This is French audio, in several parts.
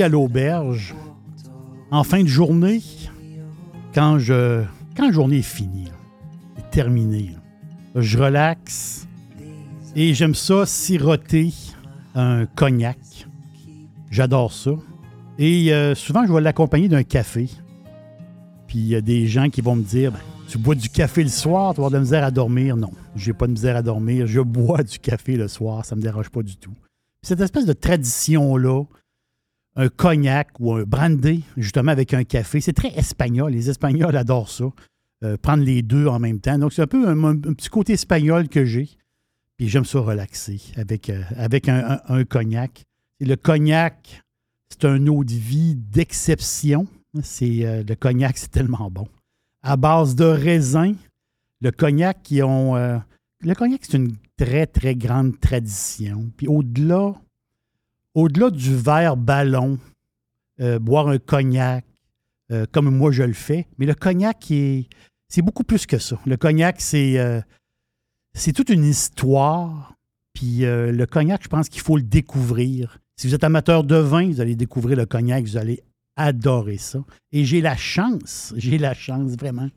À l'auberge, en fin de journée, quand, je, quand la journée est finie, est terminée, je relaxe et j'aime ça siroter un cognac. J'adore ça. Et euh, souvent, je vais l'accompagner d'un café. Puis il y a des gens qui vont me dire ben, Tu bois du café le soir, tu vas avoir de la misère à dormir. Non, j'ai pas de misère à dormir. Je bois du café le soir, ça me dérange pas du tout. Cette espèce de tradition-là, un cognac ou un brandy, justement avec un café, c'est très espagnol. Les Espagnols adorent ça. euh, prendre les deux en même temps. Donc, c'est un peu un, petit côté espagnol que j'ai. Puis j'aime ça relaxer avec, euh, avec un, cognac. Le cognac, c'est un eau de vie d'exception. Euh, le cognac, c'est tellement bon. À base de raisin, le cognac qui ont. le cognac, c'est une très, très grande tradition. Puis au-delà, au-delà du verre ballon, euh, boire un cognac, euh, comme moi je le fais, mais le cognac, est, c'est beaucoup plus que ça. Le cognac, c'est, euh, toute une histoire. Puis le cognac, je pense qu'il faut le découvrir. Si vous êtes amateur de vin, vous allez découvrir le cognac, vous allez adorer ça. Et j'ai la chance, j'ai la chance vraiment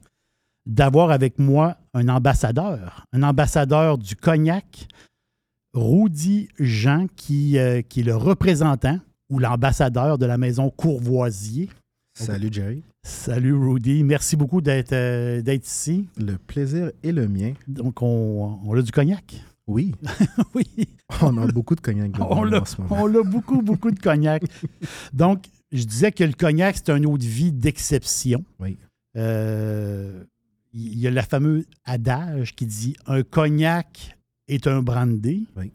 d'avoir avec moi un ambassadeur, un ambassadeur du cognac, Rudy Jean, qui, euh, qui est le représentant ou l'ambassadeur de la maison Courvoisier. Salut Jerry. Salut Rudy, merci beaucoup d'être euh, ici. Le plaisir est le mien. Donc, on, on a du cognac? Oui, oui, on a beaucoup de cognac on l'a beaucoup, beaucoup de cognac. Donc, je disais que le cognac, c'est un eau de vie d'exception. Oui. Euh, Il y a la fameuse adage qui dit un cognac est un brandy, Oui.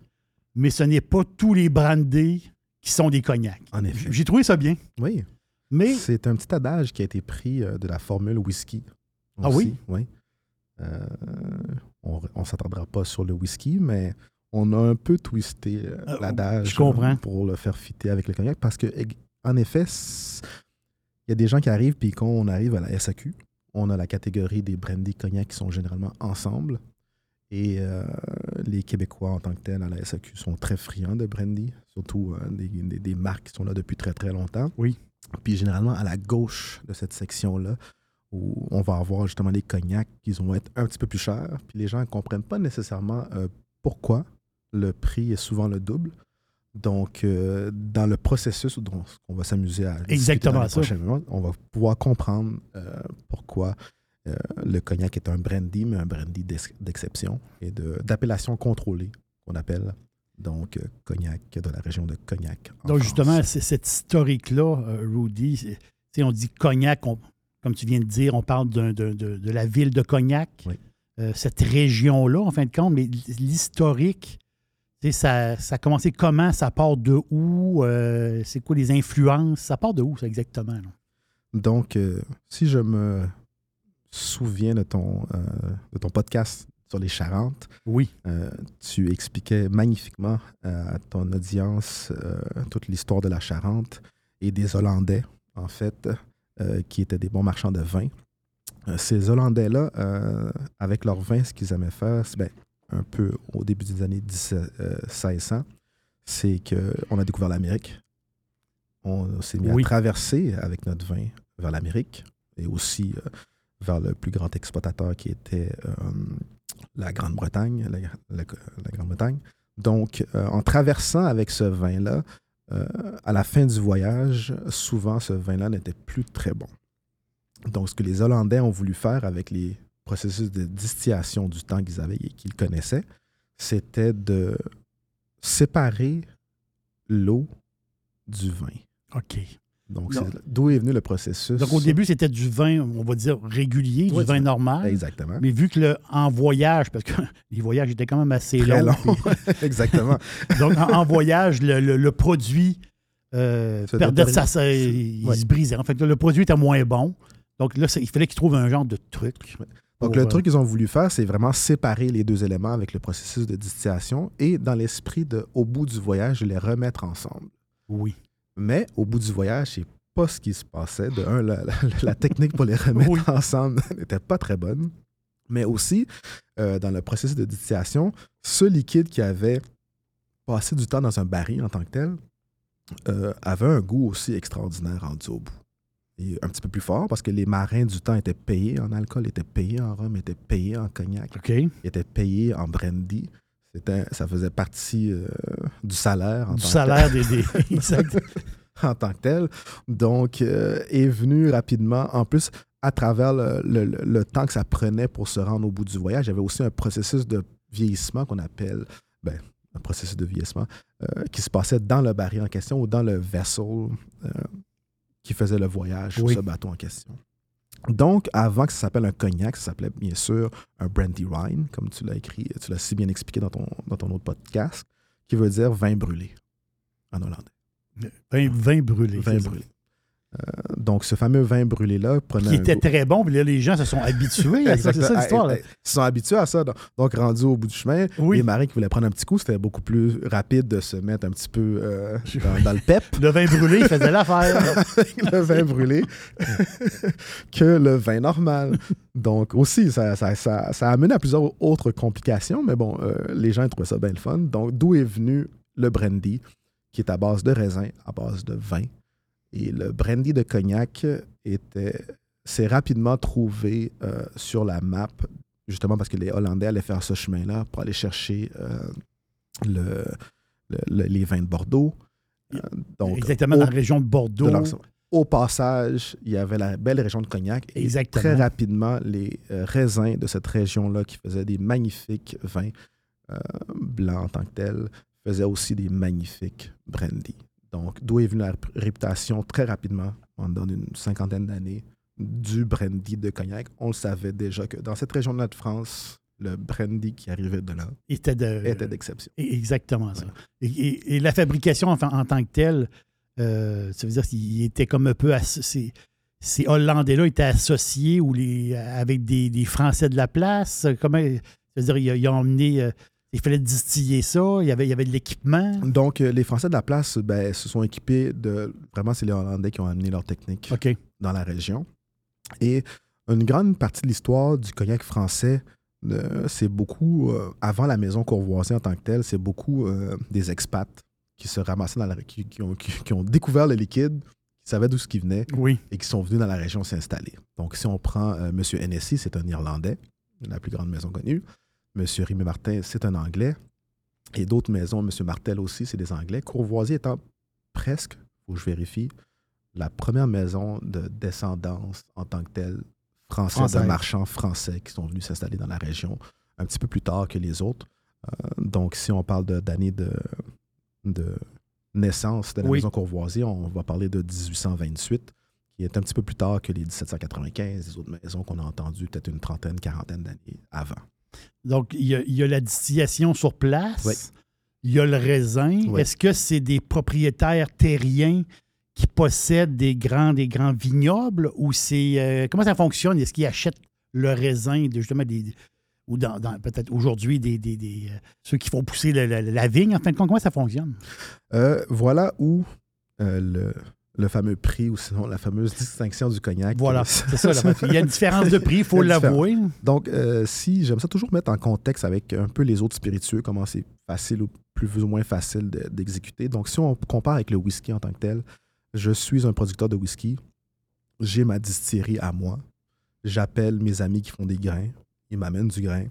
mais ce n'est pas tous les brandés qui sont des cognacs. En effet. J'ai trouvé ça bien. Oui, Mais c'est un petit adage qui a été pris euh, de la formule whisky. Ah oui? Euh, on ne s'attendra pas sur le whisky, mais on a un peu twisté euh, Euh, l'adage euh, pour le faire fitter avec le cognac parce que, en effet, il y a des gens qui arrivent, puis quand on arrive à la SAQ, on a la catégorie des brandy cognac qui sont généralement ensemble. Et euh, les Québécois en tant que tels à la SAQ sont très friands de brandy, surtout euh, des, des- des marques qui sont là depuis très très longtemps. Oui. Puis généralement à la gauche de cette section-là, où on va avoir justement des cognacs qui vont être un petit peu plus chers. Puis les gens ne comprennent pas nécessairement euh, pourquoi le prix est souvent le double. Donc, euh, dans le processus dont on va s'amuser à discuter Exactement dans les ça. prochaines minutes, on va pouvoir comprendre euh, pourquoi euh, le cognac est un brandy, mais un brandy d'ex- d'exception et d'appellation contrôlée, qu'on appelle donc euh, cognac de la région de Cognac. donc, France. justement, c'est cette historique-là, euh, Rudy, on dit cognac, on- comme tu viens de dire, on parle de, de la ville de Cognac, Oui. cette région-là, en fin de compte, mais l'historique, ça, ça a commencé comment, ça part de où, c'est quoi les influences, ça part de où, ça, exactement? là? Donc, si je me souviens de ton, euh, de ton podcast sur les Charentes, Oui, euh, tu expliquais magnifiquement euh, à ton audience toute l'histoire de la Charente et des Hollandais, en fait, qui étaient des bons marchands de vin. Ces Hollandais-là, avec leur vin, ce qu'ils aimaient faire, c'est ben, un peu au début des années 17, euh, 1600, c'est qu'on a découvert l'Amérique. On s'est mis Oui. à traverser avec notre vin vers l'Amérique et aussi euh, vers le plus grand exploitateur qui était euh, la Grande-Bretagne. La, Grande-Bretagne. Donc, euh, en traversant avec ce vin-là, euh, à la fin du voyage, souvent ce vin-là n'était plus très bon. Donc, ce que les Hollandais ont voulu faire avec les processus de distillation du temps qu'ils avaient et qu'ils connaissaient, c'était de séparer l'eau du vin. OK. Donc, d'où est venu le processus? Donc, au début, c'était du vin, on va dire, régulier, du vin normal. Exactement. Mais vu que le, en voyage, parce que les voyages étaient quand même assez Très longs, long. Exactement. donc en, en voyage, le, le- le produit euh, perdait sa, il Ouais. se brisait. En fait, le produit était moins bon. Donc là, il fallait qu'ils trouvent un genre de truc. Donc, le euh, truc qu'ils ont voulu faire, c'est vraiment séparer les deux éléments avec le processus de distillation et, dans l'esprit de, au bout du voyage, les remettre ensemble. Oui. Mais au bout du voyage, c'est pas ce qui se passait. De un, la, la- la technique pour les remettre Oui. ensemble n'était pas très bonne. Mais aussi, euh, dans le processus de distillation, ce liquide qui avait passé du temps dans un baril en tant que tel euh, avait un goût aussi extraordinaire rendu au bout. Et un petit peu plus fort parce que les marins du temps étaient payés en alcool, étaient payés en rhum, étaient payés en cognac, étaient payés en brandy. C'était, ça faisait partie euh, du salaire en Du tant que salaire des. des- exact. en tant que tel. Donc, euh, est venu rapidement. En plus, à travers le, le- le- temps que ça prenait pour se rendre au bout du voyage, il y avait aussi un processus de vieillissement qu'on appelle, ben, un processus de vieillissement euh, qui se passait dans le baril en question ou dans le vessel euh, qui faisait le voyage sur Oui. ce bateau en question. Donc, avant que ça s'appelle un cognac, ça s'appelait bien sûr un brandy wine, comme tu l'as écrit, tu l'as si bien expliqué dans ton, dans ton autre podcast, qui veut dire vin brûlé en hollandais. Vin, vin brûlé. Vin brûlé. Euh, donc, ce fameux vin brûlé-là prenait Qui était très bon, puis là, les gens se sont habitués à ça. C'est ça l'histoire. Ils sont habitués à ça. Donc, donc, rendu au bout du chemin, Oui. les marins qui voulaient prendre un petit coup, c'était beaucoup plus rapide de se mettre un petit peu euh, dans, dans le pep Le vin brûlé, il faisait l'affaire. le vin brûlé que le vin normal. Donc, aussi, ça, ça, ça, ça a amené à plusieurs autres complications, mais bon, euh, les gens trouvaient ça bien le fun. Donc, d'où est venu le brandy, qui est à base de raisin, à base de vin. Et le brandy de cognac était, s'est rapidement trouvé euh, sur la map, justement parce que les Hollandais allaient faire ce chemin-là pour aller chercher euh, le- le- le- les vins de Bordeaux. Euh, donc, Exactement, au- dans la région de Bordeaux. de Au passage, il y avait la belle région de Cognac. Et Exactement. très rapidement, les raisins de cette région-là, qui faisaient des magnifiques vins blancs en tant que tels, faisaient aussi des magnifiques brandy. Donc, d'où est venue la rép- réputation très rapidement, en dans une cinquantaine d'années, du brandy de Cognac. On le savait déjà que dans cette région-là de France, le brandy qui arrivait de là était de, était d'exception. Et- Exactement ça. Et, et- et la fabrication en, en tant que telle, euh, ça veut dire qu'il était comme un peu. asso- Ces, Hollandais-là étaient associés ou les, avec des, des Français de la place? Comment, c'est-à-dire, ils, ils ont emmené. euh, il fallait distiller ça, il y avait, il y avait de l'équipement. Donc, euh, les Français de la place ben, se sont équipés de. Vraiment, c'est les Hollandais qui ont amené leur technique. Dans la région. Et une grande partie de l'histoire du cognac français, euh, c'est beaucoup, euh, avant la maison courvoisier en tant que telle, c'est beaucoup euh, des expats qui se ramassaient dans la qui, qui ont, qui- qui ont découvert le liquide, qui savaient d'où ce qui venait Oui. et qui sont venus dans la région s'installer. Donc, si on prend M. Hennessy, c'est un Irlandais, la plus grande maison connue. M. Rémy Martin, c'est un Anglais. Et d'autres maisons, M. Martel aussi, c'est des Anglais. Courvoisier étant presque, faut que je vérifie, la première maison de descendance en tant que telle française, Française. de marchands français qui sont venus s'installer dans la région un petit peu plus tard que les autres. Euh, donc, si on parle de- d'années de, de naissance de la Oui. maison Courvoisier, on va parler de 1828, qui est un petit peu plus tard que les 1795, les autres maisons qu'on a entendues peut-être une trentaine, quarantaine d'années avant. Donc, il y, a, il y a la distillation sur place. Oui. Il y a le raisin. Oui. Est-ce que c'est des propriétaires terriens qui possèdent des grands, des grands vignobles ou c'est. euh, comment ça fonctionne? Est-ce qu'ils achètent le raisin de justement des. ou dans, dans- peut-être aujourd'hui des, des- des, euh, ceux qui font pousser la, la- la vigne, en fin de compte, comment ça fonctionne? Euh, voilà où euh, le, le fameux prix ou sinon la fameuse distinction du cognac. Voilà, c'est ça. là. Il y a une différence de prix, il faut Il l'avouer. Donc, euh, si j'aime ça toujours mettre en contexte avec un peu les autres spiritueux, comment c'est facile ou plus ou moins facile de- d'exécuter. Donc, si on compare avec le whisky en tant que tel, je suis un producteur de whisky, j'ai ma distillerie à moi, j'appelle mes amis qui font des grains, ils m'amènent du grain,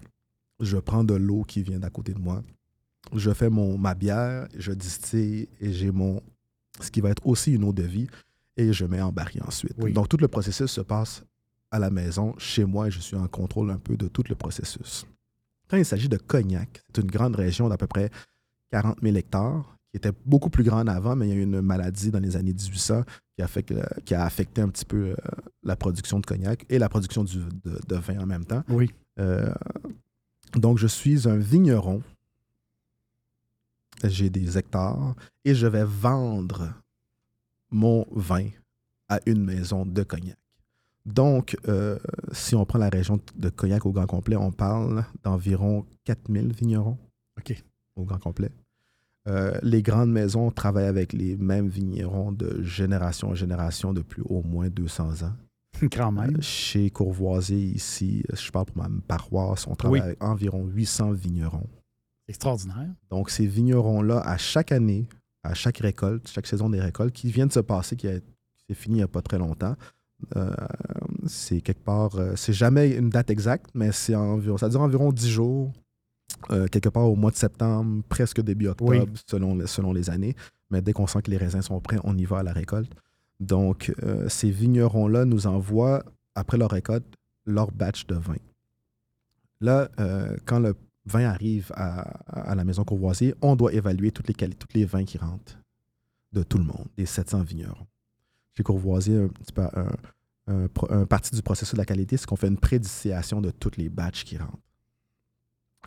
je prends de l'eau qui vient d'à côté de moi, je fais mon, ma bière, je distille et j'ai mon ce qui va être aussi une eau de vie, et je mets en baril ensuite. Oui. Donc tout le processus se passe à la maison, chez moi, et je suis en contrôle un peu de tout le processus. Quand il s'agit de Cognac, c'est une grande région d'à peu près 40 000 hectares, qui était beaucoup plus grande avant, mais il y a eu une maladie dans les années 1800 qui a, fait que- qui a affecté un petit peu euh, la production de cognac et la production du- de, de vin en même temps. Oui. Euh, donc, je suis un vigneron. J'ai des hectares et je vais vendre mon vin à une maison de cognac. Donc, euh, si on prend la région de Cognac au grand complet, on parle d'environ 4000 vignerons au grand complet. Euh, les grandes maisons travaillent avec les mêmes vignerons de génération en génération depuis au moins 200 ans. Quand même. Euh, Chez Courvoisier, ici, je parle pour ma paroisse, on travaille Oui. avec environ 800 vignerons. Extraordinaire. Donc, ces vignerons-là, à chaque année, à chaque récolte, chaque saison des récoltes, qui viennent de se passer, qui, s'est fini il n'y a pas très longtemps, euh, c'est quelque part, euh, c'est jamais une date exacte, mais c'est environ, ça dure environ 10 jours, euh, quelque part au mois de septembre, presque début octobre, Oui. selon, les- selon les années. Mais dès qu'on sent que les raisins sont prêts, on y va à la récolte. Donc, ces vignerons-là nous envoient, après leur récolte, leur batch de vin. Là, quand le vin arrive à, à la maison Courvoisier, on doit évaluer toutes les, tous les vins qui rentrent de tout le monde, des 700 vignerons. Chez Courvoisier, un, petit peu- un, un pro- un partie du processus de la qualité, c'est qu'on fait une prédistillation de toutes les batchs qui rentrent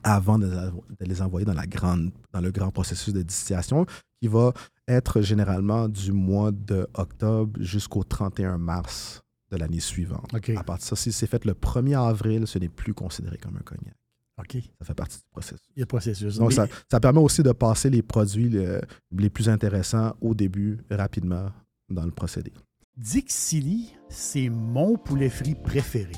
avant de, de les envoyer dans, la grande, dans le grand processus de distillation qui va être généralement du mois de octobre jusqu'au 31 mars de l'année suivante. À partir de ça, si c'est fait le 1er avril, ce n'est plus considéré comme un cognac. OK. Il Ça fait partie du processus. y a le processus. Donc, Mais- ça, ça permet aussi de passer les produits le- les plus intéressants au début, rapidement, dans le procédé. Dixili, c'est mon poulet frit préféré.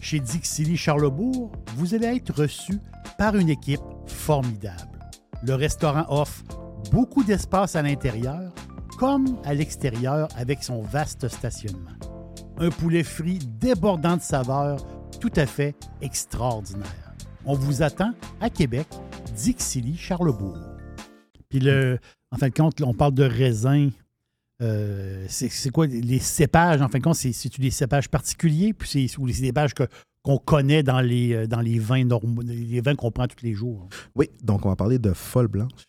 Chez Dixili Charlebourg, vous allez être reçu par une équipe formidable. Le restaurant offre beaucoup d'espace à l'intérieur comme à l'extérieur avec son vaste stationnement. Un poulet frit débordant de saveurs tout à fait extraordinaire. On vous attend à Québec, Dixili Charlebourg. Puis le, en fin de compte, on parle de raisin. Euh, c'est quoi les cépages? En fin de compte, c'est- c'est-tu des cépages particuliers? Puis ou les cépages que- qu'on connaît dans les, euh, dans les vins normaux, les vins qu'on prend tous les jours? Oui, donc on va parler de folle blanche,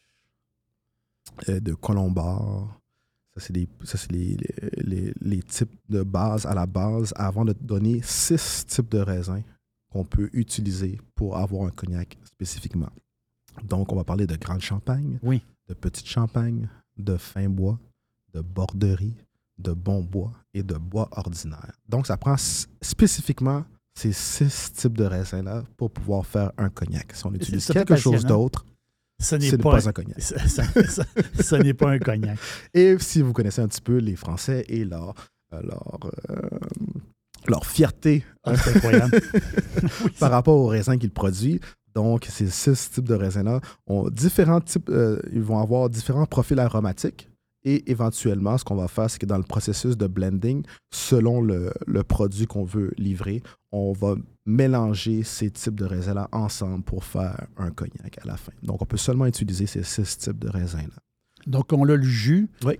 euh, de colombard. Ça, c'est des- les- les types de base à la base avant de donner six types de raisins qu'on peut utiliser pour avoir un cognac spécifiquement. Donc, on va parler de grande champagne, Oui. de petite champagne, de fin bois, de borderie, de bon bois et de bois ordinaire. Donc, ça prend spécifiquement ces six types de raisins-là pour pouvoir faire un cognac. Si on utilise quelque chose d'autre, Ce n'est pas, pas, un- cognac. ça- ça- ça- ce n'est pas un cognac. Et si vous connaissez un petit peu les Français et leur, euh, leur, euh, leur fierté Ah, incroyable. Oui, par rapport aux raisins qu'ils produisent, donc ces six types de raisins-là ont différents types, euh, ils vont avoir différents profils aromatiques. Et éventuellement, ce qu'on va faire, c'est que dans le processus de blending, selon le, le produit qu'on veut livrer, on va mélanger ces types de raisins-là ensemble pour faire un cognac à la fin. Donc, on peut seulement utiliser ces six types de raisins-là. Donc, on a le jus. Oui.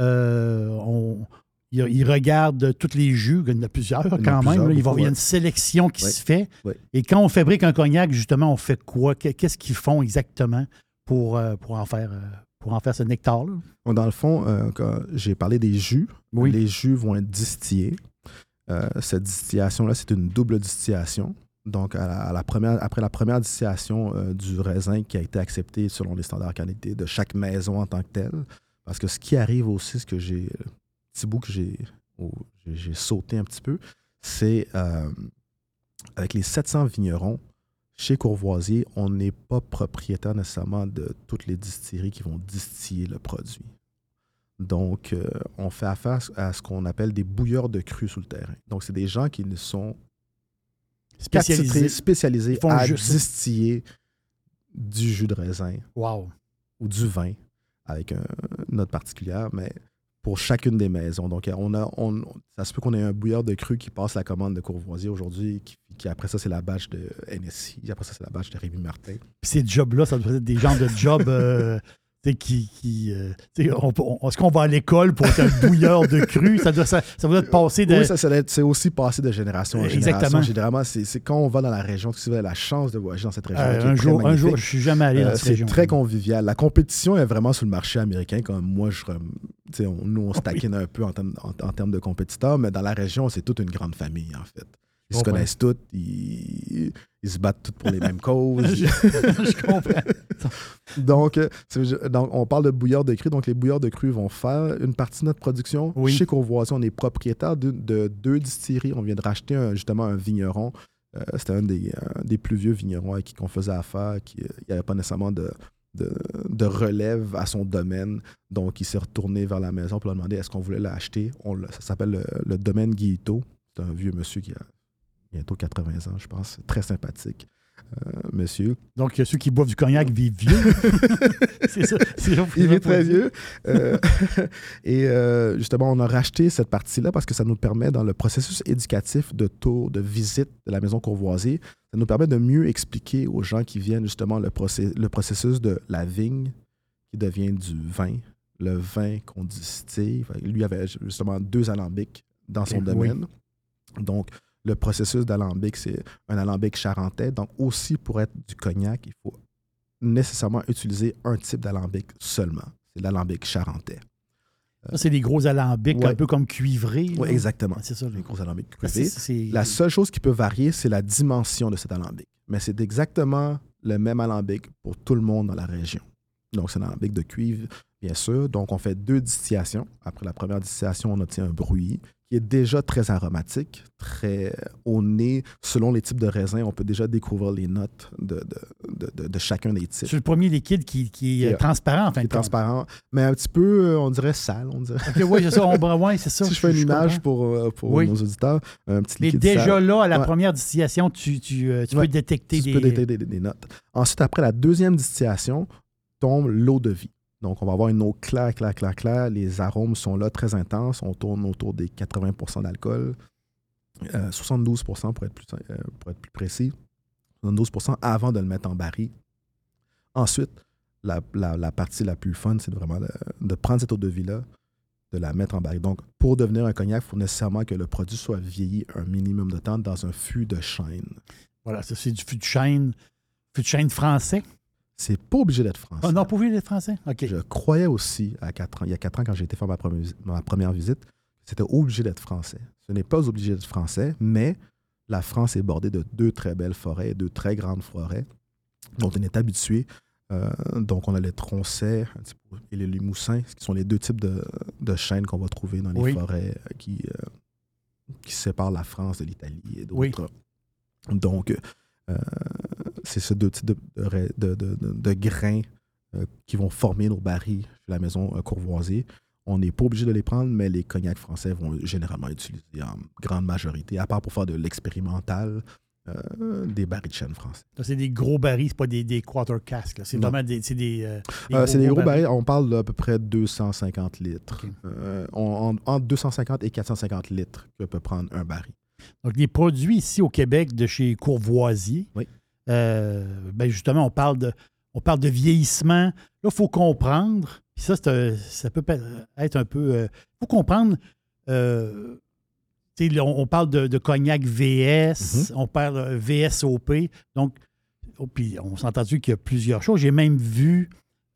Euh, on, il, il regarde tous les jus, il y en a plusieurs Il a quand même. plusieurs, là. il, va, beaucoup, il y a une sélection qui Oui. se fait. Oui. Et quand on fabrique un cognac, justement, on fait quoi? Qu'est- Qu'est-ce qu'ils font exactement pour, euh, pour, en, faire, euh, pour en faire ce nectar-là? Bon, Dans le fond, euh, j'ai parlé des jus. Oui. Les jus vont être distillés. Euh, cette distillation-là, c'est une double distillation. Donc, à la, à la première, après la première distillation euh, du raisin qui a été accepté selon les standards qualité de chaque maison en tant que telle. Parce que ce qui arrive aussi, ce que j'ai, petit bout que j'ai, oh, sauté un petit peu, c'est euh, avec les 700 vignerons, chez Courvoisier, on n'est pas propriétaire nécessairement de toutes les distilleries qui vont distiller le produit. Donc, euh, on fait affaire à ce qu'on appelle des bouilleurs de cru sous le terrain. Donc, c'est des gens qui ne sont spécialisés à juste distiller du jus de raisin Wow. ou du vin avec un- une note particulière, mais pour chacune des maisons. Donc, on a, on, ça se peut qu'on ait un bouilleur de cru qui passe la commande de Courvoisier aujourd'hui, qui, qui après ça, c'est la batch de NSI, après ça, c'est la batch de Rémi Martin. Puis ces jobs-là, ça doit être des genres de jobs. euh, qui. qui euh, on- on- Est-ce qu'on va à l'école pour être un bouilleur de cru? Ça doit, ça, ça doit être passé de. Oui, ça, ça doit être- c'est aussi passé de génération en Exactement. génération. Généralement, c'est c'est quand on va dans la région, si vous avez la chance de voyager dans cette région. Euh, un, jour, un jour, je suis jamais allé dans euh, cette c'est région. très convivial. La compétition est vraiment sur le marché américain. Comme moi, je, on- nous, on se taquine un peu en termes, en, en termes de compétiteurs, mais dans la région, c'est toute une grande famille, en fait. Ils se connaissent tous, ils, ils se battent tous pour les mêmes causes. je, je comprends. Donc, euh, donc, on parle de bouilleurs de cru. Donc, les bouilleurs de cru vont faire une partie de notre production. Oui. Chez Courvoisier, on est propriétaire de, de deux distilleries. On vient de racheter un- justement un vigneron. Euh, C'était un des, un des plus vieux vignerons avec qui on faisait affaire. Qui, euh, il n'y avait pas nécessairement de, de, de relève à son domaine. Donc, il s'est retourné vers la maison pour leur demander est-ce qu'on voulait l'acheter? Ça s'appelle le, le domaine Guito. C'est un vieux monsieur qui a bientôt 80 ans, je pense. Très sympathique, euh, monsieur. Donc, ceux qui boivent du cognac vivent vieux. c'est ça. c'est ça, faut Il est pas très vieux. Euh, et euh, justement, on a racheté cette partie-là parce que ça nous permet, dans le processus éducatif de tour, de visite de la maison Courvoisier, ça nous permet de mieux expliquer aux gens qui viennent justement le, procé- le processus de la vigne qui devient du vin, le vin qu'on distille. Lui avait justement deux alambics dans son domaine. Donc, le processus d'alambic, c'est un alambic charentais. Donc, aussi pour être du cognac, il faut nécessairement utiliser un type d'alambic seulement. C'est l'alambic charentais. Ça, c'est des gros alambics, Ouais. un peu comme cuivrés. Oui, exactement. Ouais, C'est ça. Les gros alambics c'est- c'est- La seule chose qui peut varier, c'est la dimension de cet alambic. Mais c'est exactement le même alambic pour tout le monde dans la région. Donc, c'est un alambic de cuivre, bien sûr. Donc, on fait deux distillations. Après la première distillation, on obtient un bruit qui est déjà très aromatique, très au nez. Selon les types de raisins, on peut déjà découvrir les notes de, de- de- chacun des types. C'est le premier liquide qui, qui est Et, euh, euh, transparent, en fin de transparent, mais un petit peu, euh, on dirait sale, on dirait. Oui, c'est ça. On, ouais, c'est ça. si je fais une image comprends. pour, euh, pour Oui. nos auditeurs, un petit Mais liquide déjà sale. là, à la Ouais. première distillation, tu, tu, euh, tu Ouais. peux détecter tu des. peux détecter des, des notes. Ensuite, après la deuxième distillation, tombe l'eau de vie. Donc, on va avoir une eau claire, claire, claire, claire. Les arômes sont là très intenses. On tourne autour des 80% d'alcool. Euh, 72 pour être, plus, euh, pour être plus précis. 72% avant de le mettre en baril. Ensuite, la, partie la plus fun, c'est vraiment de, prendre cette eau de vie-là, de la mettre en baril. Donc, pour devenir un cognac, il faut nécessairement que le produit soit vieilli un minimum de temps dans un fût de chêne. Voilà, c'est du fût de chêne. Fût de chêne français. C'est pas obligé d'être français. Ah non, pas obligé d'être français? OK. Je croyais aussi, à quatre ans, il y a quatre ans, quand j'ai été faire ma première, ma première visite, c'était obligé d'être français. Ce n'est pas obligé d'être français, mais la France est bordée de deux très belles forêts, deux très grandes forêts, dont on est habitué. Euh, donc, on a les troncets et les limoussins, qui sont les deux types de, de chênes qu'on va trouver dans les Oui. forêts qui, euh, qui séparent la France de l'Italie et Oui. d'autres. Donc, euh, c'est ces deux types de, de, de- grains euh, qui vont former nos barils chez la maison euh, Courvoisier. On n'est pas obligé de les prendre, mais les cognacs français vont généralement utiliser en grande majorité, à part pour faire de l'expérimental, euh, des barils de chêne français. Ça, c'est des gros barils, c'est pas des, des quarter casques. C'est vraiment des. C'est des, euh, Euh, des gros barils, on parle d'à peu près 250 litres. On- entre 250 et 450 litres que peut prendre un baril. Donc, les produits ici au Québec de chez Courvoisier, Oui. Euh, ben justement, on parle de, on parle de vieillissement. Là, il faut comprendre, puis ça, un- ça peut être un peu. Il faut comprendre. euh, on, on parle de, de cognac VS, on parle euh, VSOP. Donc, oh, puis on s'est entendu qu'il y a plusieurs choses. J'ai même vu,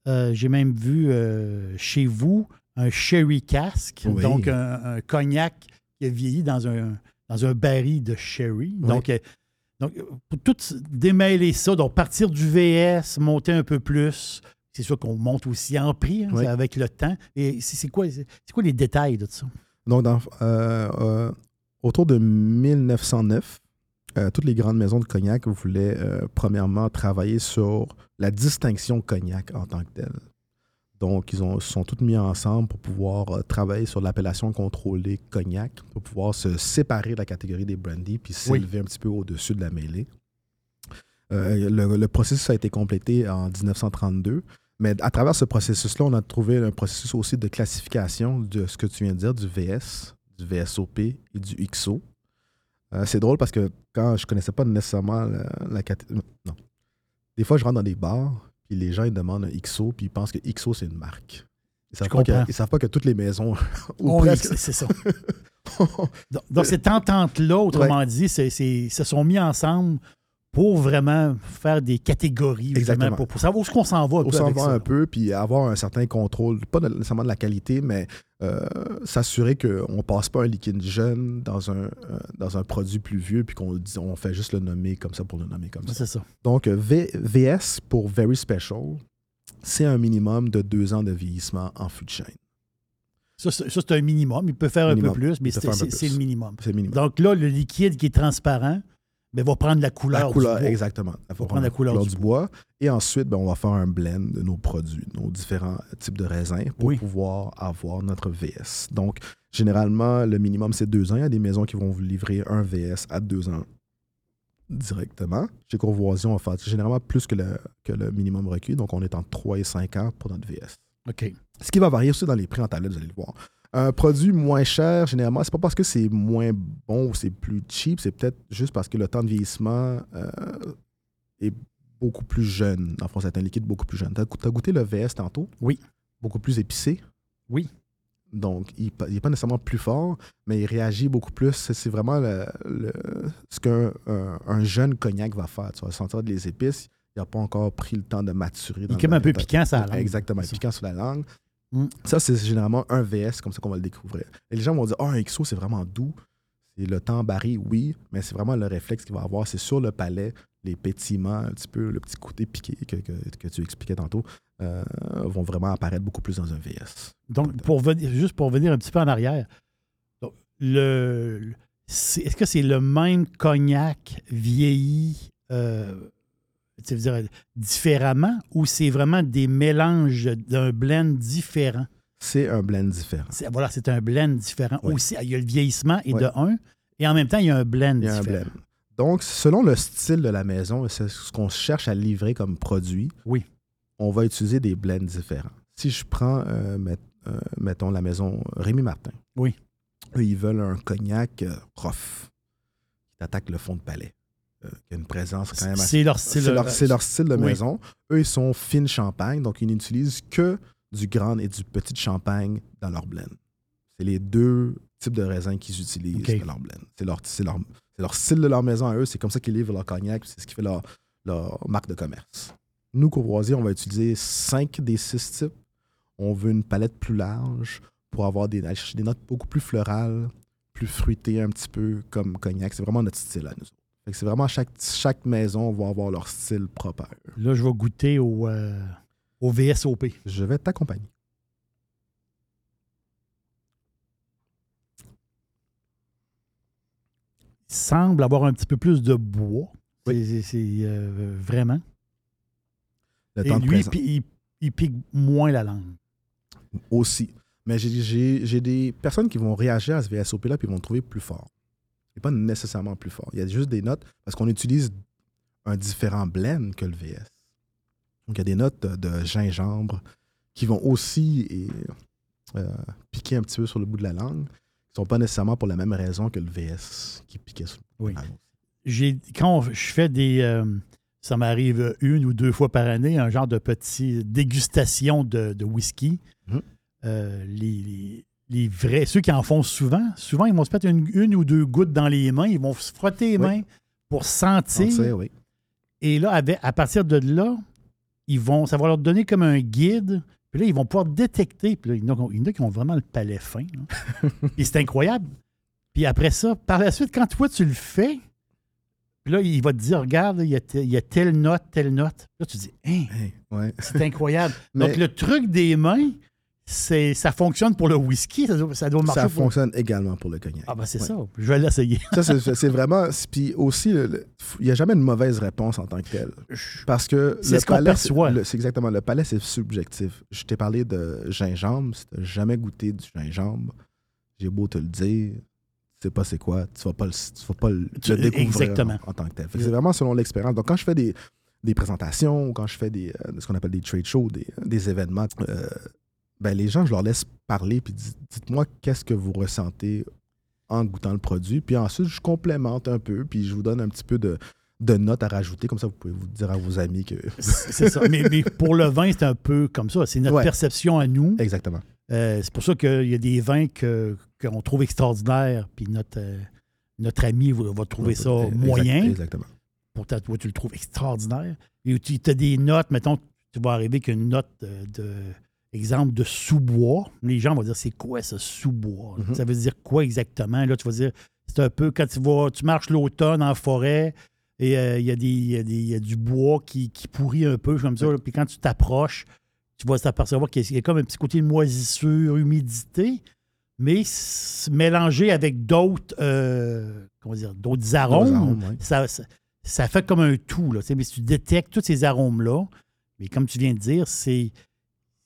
euh, j'ai même vu euh, chez vous un sherry cask, Oui. donc un, un cognac qui a vieilli dans un, dans un baril de sherry. Oui. Donc, euh, donc, pour tout démêler ça, donc partir du VS, monter un peu plus, c'est sûr qu'on monte aussi en prix hein, Oui. avec le temps. Et c'est quoi, quoi les détails de ça? Donc, dans- euh, euh, autour de 1909, euh, toutes les grandes maisons de cognac voulaient premièrement travailler sur la distinction cognac en tant que telle. Donc, ils ont, se sont toutes mis ensemble pour pouvoir euh, travailler sur l'appellation contrôlée cognac, pour pouvoir se séparer de la catégorie des brandy puis Oui. s'élever un petit peu au-dessus de la mêlée. Euh, le, le processus a été complété en 1932. Mais à travers ce processus-là, on a trouvé un processus aussi de classification de ce que tu viens de dire, du VS, du VSOP et du XO. Euh, c'est drôle parce que quand je connaissais pas nécessairement la, la caté- Non. Des fois, je rentre dans des bars, puis les gens ils demandent un XO, puis ils pensent que XO, c'est une marque. Ils savent, pas que, ils savent pas que toutes les maisons, ou Oh, oui, presque, c'est ça. Donc, donc, cette entente-là, autrement dit, c'est, c'est- se sont mis ensemble pour vraiment faire des catégories, Exactement. pour, pour savoir où est-ce qu'on s'en va. un on s'en va ça. un peu, puis avoir un certain contrôle, pas nécessairement de la qualité, mais euh, s'assurer qu'on ne passe pas un liquide jeune dans un, euh, dans un produit plus vieux, puis qu'on on fait juste le nommer comme ça pour le nommer comme ça. C'est ça. Donc, euh, V- VS pour Very Special, c'est un minimum de deux ans de vieillissement en fût de chêne. Ça, c'est ça, c'est un minimum. Il peut faire un peu plus, mais c'est, le minimum. C'est le minimum. Donc là, le liquide qui est transparent ben, va prendre la couleur. la du couleur, bois. exactement. Faut prendre la couleur du du bois. Et ensuite, ben, on va faire un blend de nos produits, nos différents types de raisins pour Oui. pouvoir avoir notre VS. Donc, généralement, le minimum, c'est deux ans. Il y a des maisons qui vont vous livrer un VS à deux ans directement. Chez Courvoisier, on va faire généralement plus que le, que le minimum requis. Donc, on est entre 3 et 5 ans pour notre VS. OK. Ce qui va varier aussi dans les prix en tablette, vous allez le voir. Un produit moins cher, généralement, c'est pas parce que c'est moins bon ou c'est plus cheap, c'est peut-être juste parce que le temps de vieillissement euh, est beaucoup plus jeune. Dans le fond, c'est un liquide beaucoup plus jeune. Tu as, goûté le VS tantôt? Oui. Beaucoup plus épicé? Oui. Donc, il n'est pas nécessairement plus fort, mais il réagit beaucoup plus. C'est vraiment le- le- ce qu'un un, un jeune cognac va faire. Tu vas sentir des épices. Il n'a pas encore pris le temps de maturer. Il est comme un peu piquant, ça. langue. Exactement, piquant sur la langue. Mm. Ça, c'est généralement un VS, comme ça qu'on va le découvrir. Et les gens vont dire Ah, un XO, c'est vraiment doux. C'est le temps barré, oui, mais c'est vraiment le réflexe qu'il va avoir. C'est sur le palais, les pétillements, un petit peu, le petit côté piqué que, que- que tu expliquais tantôt, euh, vont vraiment apparaître beaucoup plus dans un VS. Donc, pour venir, juste pour venir un petit peu en arrière, donc, le, est-ce que c'est le même cognac vieilli euh, tu veux dire, différemment ou c'est vraiment des mélanges d'un blend différent? C'est un blend différent. Voilà, c'est un blend différent. Oui. Aussi, il y a le vieillissement et Oui. de un, et en même temps, il y a un blend Il y a un différent. blend. Donc, selon le style de la maison, et c'est ce qu'on cherche à livrer comme produit, Oui. on va utiliser des blends différents. Si je prends, euh, met- euh, mettons, la maison Rémi Martin. Oui. Eux, ils veulent un cognac euh, rough qui attaque le fond de palais, euh, qui a une présence quand même assez C'est leur style. de- leur, c'est leur style de Oui. maison. Eux, ils sont fine champagne, donc ils n'utilisent que du grand et du petit champagne dans leur blend. C'est les deux types de raisins qu'ils utilisent dans leur blend. C'est leur, style de leur maison à eux. C'est comme ça qu'ils livrent leur cognac. C'est ce qui fait leur, leur marque de commerce. Nous, Courvoisier, on va utiliser cinq des six types. On veut une palette plus large pour avoir des, aller chercher des notes beaucoup plus florales, plus fruitées un petit peu comme cognac. C'est vraiment notre style à nous. Fait que C'est vraiment chaque, chaque maison va avoir leur style propre. Là, je vais goûter au, euh, au VSOP. Je vais t'accompagner. Il semble avoir un petit peu plus de bois. Oui. C'est- euh, vraiment. Le Et temps lui, il, il pique moins la langue. aussi. Mais j'ai- j'ai j'ai des personnes qui vont réagir à ce VSOP-là puis vont le trouver plus fort. Il n'est pas nécessairement plus fort. Il y a juste des notes parce qu'on utilise un différent blend que le VS. Donc, il y a des notes de, gingembre qui vont aussi et, euh, piquer un petit peu sur le bout de la langue, qui ne sont pas nécessairement pour la même raison que le VS qui piquait sur le bout Oui. de la langue. J'ai quand je fais des euh, ça m'arrive une ou deux fois par année un genre de petite dégustation de, de whisky. Mhm. Euh, les, les- les vrais ceux qui en font souvent, souvent ils vont se mettre une, une ou deux gouttes dans les mains, ils vont se frotter les Oui. mains pour sentir. Oui. Et là, avec- à partir de là, ils vont, ça va leur donner comme un guide. Puis là, ils vont pouvoir détecter. Puis là, il y en a, il y en a qui ont vraiment le palais fin. là. Puis c'est incroyable. Puis après ça, par la suite, quand toi, tu le fais, puis là, il va te dire, regarde, il y a, te- il y a telle note, telle note. Là, tu dis, hein, Hey, ouais. c'est incroyable. Mais- Donc, le truc des mains, ça fonctionne pour le whisky. Ça doit, ça doit marcher Ça pour... fonctionne également pour le cognac. Ah, ben c'est Ouais. ça. Je vais l'essayer. Ça, c'est vraiment. Puis aussi, il n'y a jamais une mauvaise réponse en tant que telle. Parce que le ce palais, C'est exactement. Le palais, c'est subjectif. Je t'ai parlé de gingembre. Si tu n'as jamais goûté du gingembre, j'ai beau te le dire, tu sais pas c'est quoi, tu vas pas le, tu vas pas le, Tu- le découvrir exactement. En, en tant que tel. C'est vraiment selon l'expérience. Donc, quand je fais des, des présentations ou quand je fais des, euh, ce qu'on appelle des trade shows, des, des événements, euh, ben, les gens, je leur laisse parler puis dites-moi qu'est-ce que vous ressentez en goûtant le produit. Puis ensuite, je complémente un peu, puis je vous donne un petit peu de, de notes à rajouter. Comme ça, vous pouvez vous dire à vos amis que. C'est ça. Mais, mais pour le vin, c'est un peu comme ça. C'est notre Ouais. perception à nous. Exactement. Euh, c'est pour ça qu'il y a des vins que- qu'on trouve extraordinaires, puis notre, euh, notre ami va, trouver ça Exact- moyen. Exactement. Pourtant, toi, tu le trouves extraordinaire. Et tu as des notes, mettons, tu vas arriver qu'une note euh, de, exemple, de sous-bois. Les gens vont dire, c'est quoi ce sous-bois? Mhm. Ça veut dire quoi exactement? Là, tu vas dire, c'est un peu quand tu vas, tu marches l'automne en forêt et euh, il y, y a y du bois qui, qui pourrit un peu comme ça. là. Puis quand tu t'approches, tu vas t'apercevoir qu'il y a- il y a comme un petit côté de moisissure, humidité, mais mélangé avec d'autres, euh, comment dire, d'autres arômes. Ça, ça, ça fait comme un tout. Là, mais si tu détectes tous ces arômes-là, mais comme tu viens de dire, c'est.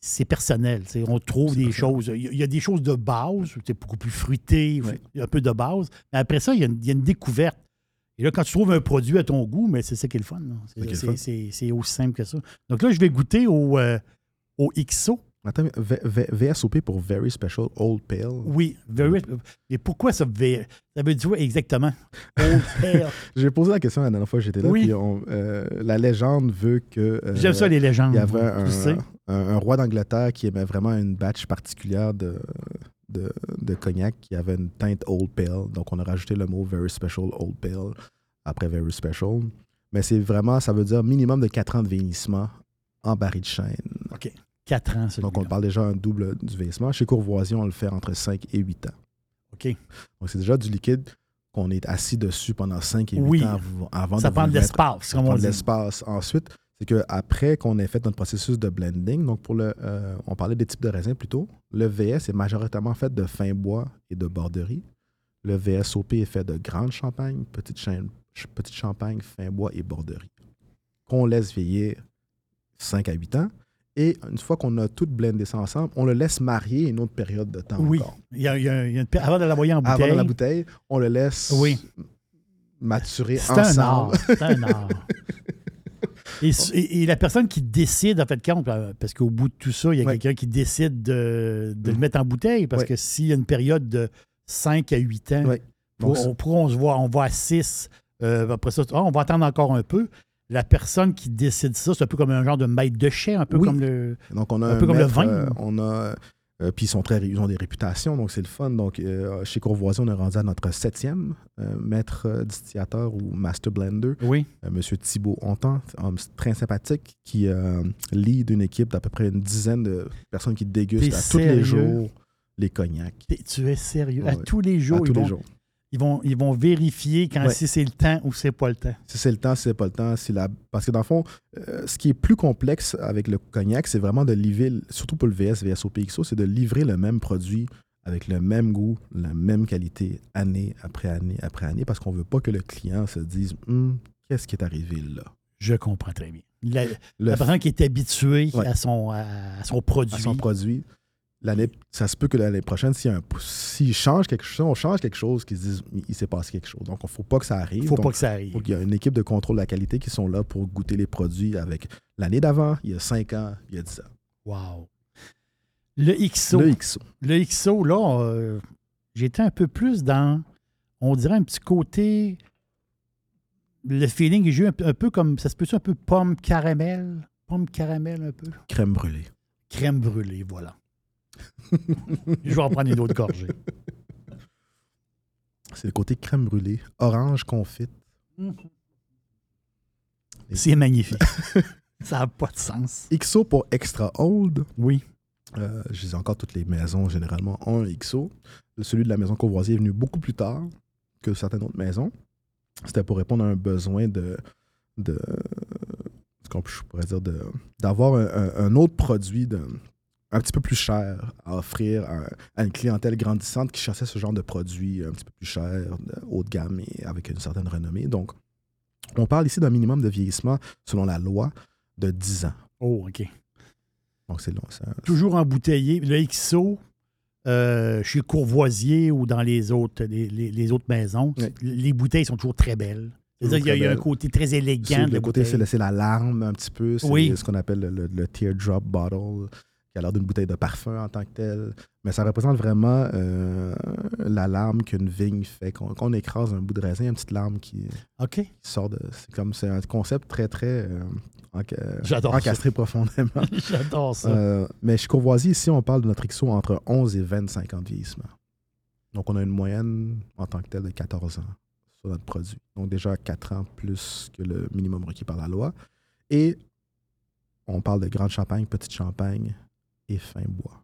C'est personnel. On trouve des choses. Il y, a, il y a des choses de base, c'est beaucoup plus fruité, Ouais. un peu de base. Mais après ça, il y, a une, il y a une découverte. Et là, quand tu trouves un produit à ton goût, mais c'est ça qui est le fun. c'est aussi simple que ça. Donc là, je vais goûter au, euh, au XO. Attends, V- V- VSOP pour Very Special Old Pale. Oui, very- mais pourquoi ça veut, ça veut dire exactement? Old Pale. J'ai posé la question la dernière fois que j'étais là. Oui. puis on- euh, la légende veut que. euh, J'aime ça, les légendes. Il y avait un, sais. un- un roi d'Angleterre qui aimait vraiment une batch particulière de, de, de cognac qui avait une teinte Old Pale. Donc, on a rajouté le mot Very Special Old Pale après Very Special. Mais c'est vraiment, ça veut dire minimum de 4 ans de vieillissement en baril de chêne. 4 ans. Donc, on parle déjà un double du vieillissement. Chez Courvoisier, on le fait entre 5 et 8 ans. OK. Donc, c'est déjà du liquide qu'on est assis dessus pendant 5 et 8 Oui. ans av- avant Ça de prend de l'espace, comme on dit. l'espace. Ensuite, c'est qu'après qu'on ait fait notre processus de blending, donc pour le, euh, on parlait des types de raisins plutôt, le VS est majoritairement fait de fin bois et de borderie. Le VSOP est fait de grande champagne, petite, petite champagne, fin bois et borderie. Qu'on laisse vieillir 5 à 8 ans. Et une fois qu'on a tout blendé ça ensemble, on le laisse marier une autre période de temps Oui. encore. Il y a, il y a- il y a une per- avant de l'envoyer en Avant bouteille. dans la bouteille, on le laisse Oui. maturer C'est un art. ensemble. C'est un art. Et, s- et- et la personne qui décide, en fait, compte, euh, parce qu'au bout de tout ça, il y a Ouais. quelqu'un qui décide de, de le Mhm. mettre en bouteille, parce Ouais. que s'il y a une période de 5 à 8 ans, Ouais. Donc, on, se voit, on va à 6, après ça, on va attendre encore un peu. La personne qui décide ça, c'est un peu comme un genre de maître de chai, un peu Oui. comme le. Donc, on a Un peu comme le vin. euh, on a. euh, puis ils sont très, ils ont des réputations, donc c'est le fun. Donc, euh, chez Courvoisier, on est rendu à notre septième maître distillateur ou master blender, Oui. Monsieur Thibault Hontan, homme très sympathique, qui lead une équipe d'à peu près une dizaine de personnes qui dégustent à tous les jours les cognacs. Tu es sérieux? Ouais, à tous les À jours, tous ils, les vont, jours. Ils, vont, ils vont vérifier quand Ouais. si c'est le temps ou c'est pas le temps. Si c'est le temps, si c'est pas le temps, si la... parce que dans le fond, euh, ce qui est plus complexe avec le cognac, c'est vraiment de livrer, surtout pour le VS, VSOP XO, c'est de livrer le même produit avec le même goût, la même qualité, année après année après année, parce qu'on veut pas que le client se dise Hum, qu'est-ce qui est arrivé là. Je comprends très bien. La, Le la personne qui est habituée Ouais. à, son, à, à son produit. à son produit. L'année, ça se peut que l'année prochaine, s'il change quelque chose, on change quelque chose, qu'ils se disent il s'est passé quelque chose. Donc, il ne faut pas que ça arrive. Il faut Donc, pas que ça arrive. faut qu'il y a une équipe de contrôle de la qualité qui sont là pour goûter les produits avec l'année d'avant, il y a 5 ans, il y a 10 ans. Wow. Le XO. Le XO. Le XO, là, euh, j'étais un peu plus dans, on dirait un petit côté, le feeling que j'ai eu un, peu- un peu comme, ça se peut un peu pomme caramel? Pomme caramel un peu? Crème brûlée. Crème brûlée, voilà. Je vais en prendre une autre gorgée. C'est le côté crème brûlée, orange confite. C'est magnifique. ça n'a pas de sens. XO pour extra old. Oui. Euh, je disais encore, toutes les maisons généralement ont un XO. Celui de la maison Courvoisier est venu beaucoup plus tard que certaines autres maisons. C'était pour répondre à un besoin de. de je pourrais dire, d'avoir un, un- un autre produit de- un petit peu plus cher à offrir à, à une clientèle grandissante qui cherchait ce genre de produit un petit peu plus cher, haut de gamme et avec une certaine renommée. Donc, on parle ici d'un minimum de vieillissement selon la loi de 10 ans. Oh, OK. Donc, c'est long. ça- Toujours embouteillé. Le XO, euh, chez Courvoisier ou dans les autres, les, les- les autres maisons, Oui. les bouteilles sont toujours très belles. C'est-à-dire qu'il y a- il y a un côté très élégant. De le côté, c'est la- c'est la larme un petit peu. C'est Oui. ce qu'on appelle le, le- le teardrop bottle, qui a l'air d'une bouteille de parfum en tant que telle. Mais ça représente vraiment euh, la larme qu'une vigne fait. Quand, quand on écrase un bout de raisin, une petite larme qui, sort de. C'est comme c'est un concept très, très euh, enca- J'adore ça. encastré profondément. J'adore ça. Euh, mais chez Courvoisier, ici, on parle de notre XO entre 11 et 25 ans de vieillissement. Donc, on a une moyenne en tant que telle de 14 ans sur notre produit. Donc, déjà 4 ans plus que le minimum requis par la loi. Et on parle de grande champagne, petite champagne et fin bois.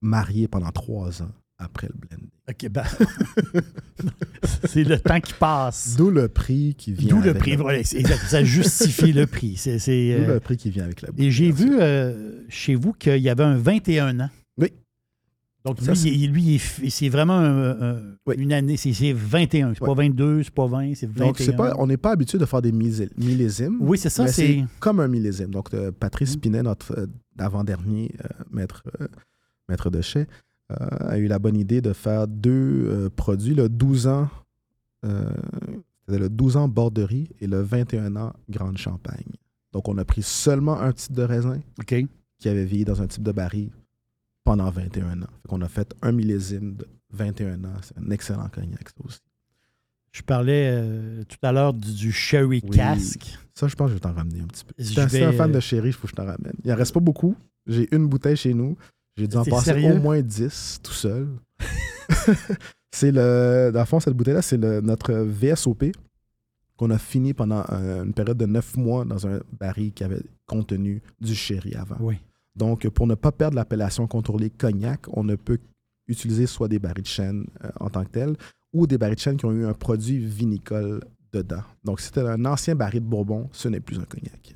Marié pendant 3 ans après le blending. OK, ben. c'est le temps qui passe. D'où le prix qui vient D'où le avec prix. la- Voilà, c'est exact. ça justifie le prix. C'est, D'où euh, le prix qui vient avec la Et j'ai vu euh, chez vous qu'il y avait un 21 ans. Donc, lui, il- lui, c'est vraiment un- un- Oui. une année. C'est, c'est 21. C'est Oui. pas 22, c'est pas 20, c'est 21. Donc, c'est pas, on n'est pas habitué de faire des millé- millésimes. Oui, c'est ça. C'est... comme un millésime. Donc, euh, Patrice Mm. Pinet, notre euh, avant-dernier euh, maître, maître de chai, euh, a eu la bonne idée de faire deux produits, le 12 ans, le 12 ans Borderie et le 21 ans Grande Champagne. Donc, on a pris seulement un type de raisin qui avait vieilli dans un type de baril pendant 21 ans. Qu'on a fait un millésime de 21 ans. C'est un excellent cognac, ça aussi. Je parlais euh, tout à l'heure du, du Sherry Oui. Cask. Ça, je pense que je vais t'en ramener un petit peu. Je t'es vais, un fan euh, de chéri, il faut que je t'en ramène. Il en reste pas beaucoup. J'ai une bouteille chez nous. J'ai dû en passer au moins 10 tout seul. c'est le. Dans le fond, cette bouteille-là, c'est notre VSOP qu'on a fini pendant euh, une période de 9 mois dans un baril qui avait contenu du sherry avant. Oui. Donc, pour ne pas perdre l'appellation contrôlée cognac, on ne peut utiliser soit des barils de chêne euh, en tant que tel ou des barils de chêne qui ont eu un produit vinicole dedans. Donc, c'était un ancien baril de Bourbon, ce n'est plus un cognac.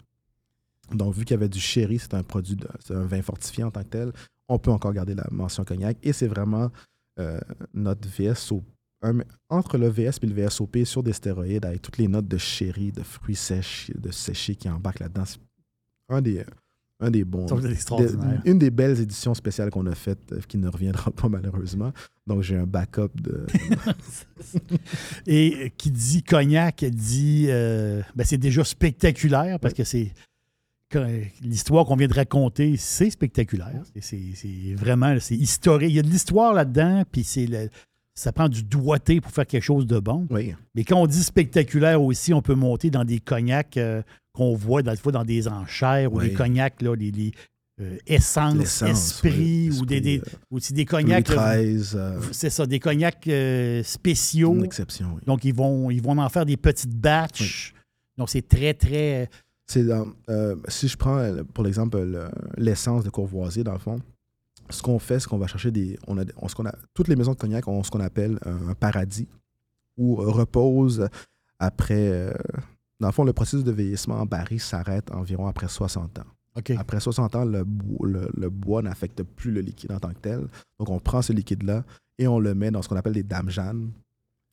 Donc, vu qu'il y avait du sherry, c'est un produit, c'est un vin fortifié en tant que tel, on peut encore garder la mention cognac. Et c'est vraiment euh, notre VSOP. un- entre le VS et le VSOP sur des stéroïdes avec toutes les notes de sherry, de fruits sèches, de séchés qui embarquent là-dedans. C'est un des, un des bons. De- une des belles éditions spéciales qu'on a faites euh, qui ne reviendra pas malheureusement. Donc j'ai un backup de. Et euh, qui dit cognac dit. euh, ben, c'est déjà spectaculaire parce que c'est. L'histoire qu'on vient de raconter, c'est spectaculaire. C'est- vraiment. C'est historique. Il y a de l'histoire là-dedans, puis c'est le- ça prend du doigté pour faire quelque chose de bon. oui. Mais quand on dit spectaculaire aussi, on peut monter dans des cognacs euh, qu'on voit dans, des fois dans des enchères ou Oui. des cognacs, là, les, les, euh, esprit, oui, ou des, euh, aussi des cognacs. euh, c'est ça, des cognacs euh, spéciaux. une exception, oui. Donc, ils vont, ils vont en faire des petites batches. Donc, c'est très, très. C'est dans- si je prends pour l'exemple le- l'essence de Courvoisier, dans le fond, ce qu'on fait, c'est qu'on va chercher des. On a, on- ce qu'on a, toutes les maisons de cognac ont ce qu'on appelle un, paradis où repose après. Euh, dans le fond, le processus de vieillissement en baril s'arrête environ après 60 ans. Après 60 ans, le, bo- le- le bois n'affecte plus le liquide en tant que tel. Donc, on prend ce liquide-là et on le met dans ce qu'on appelle des damjanes,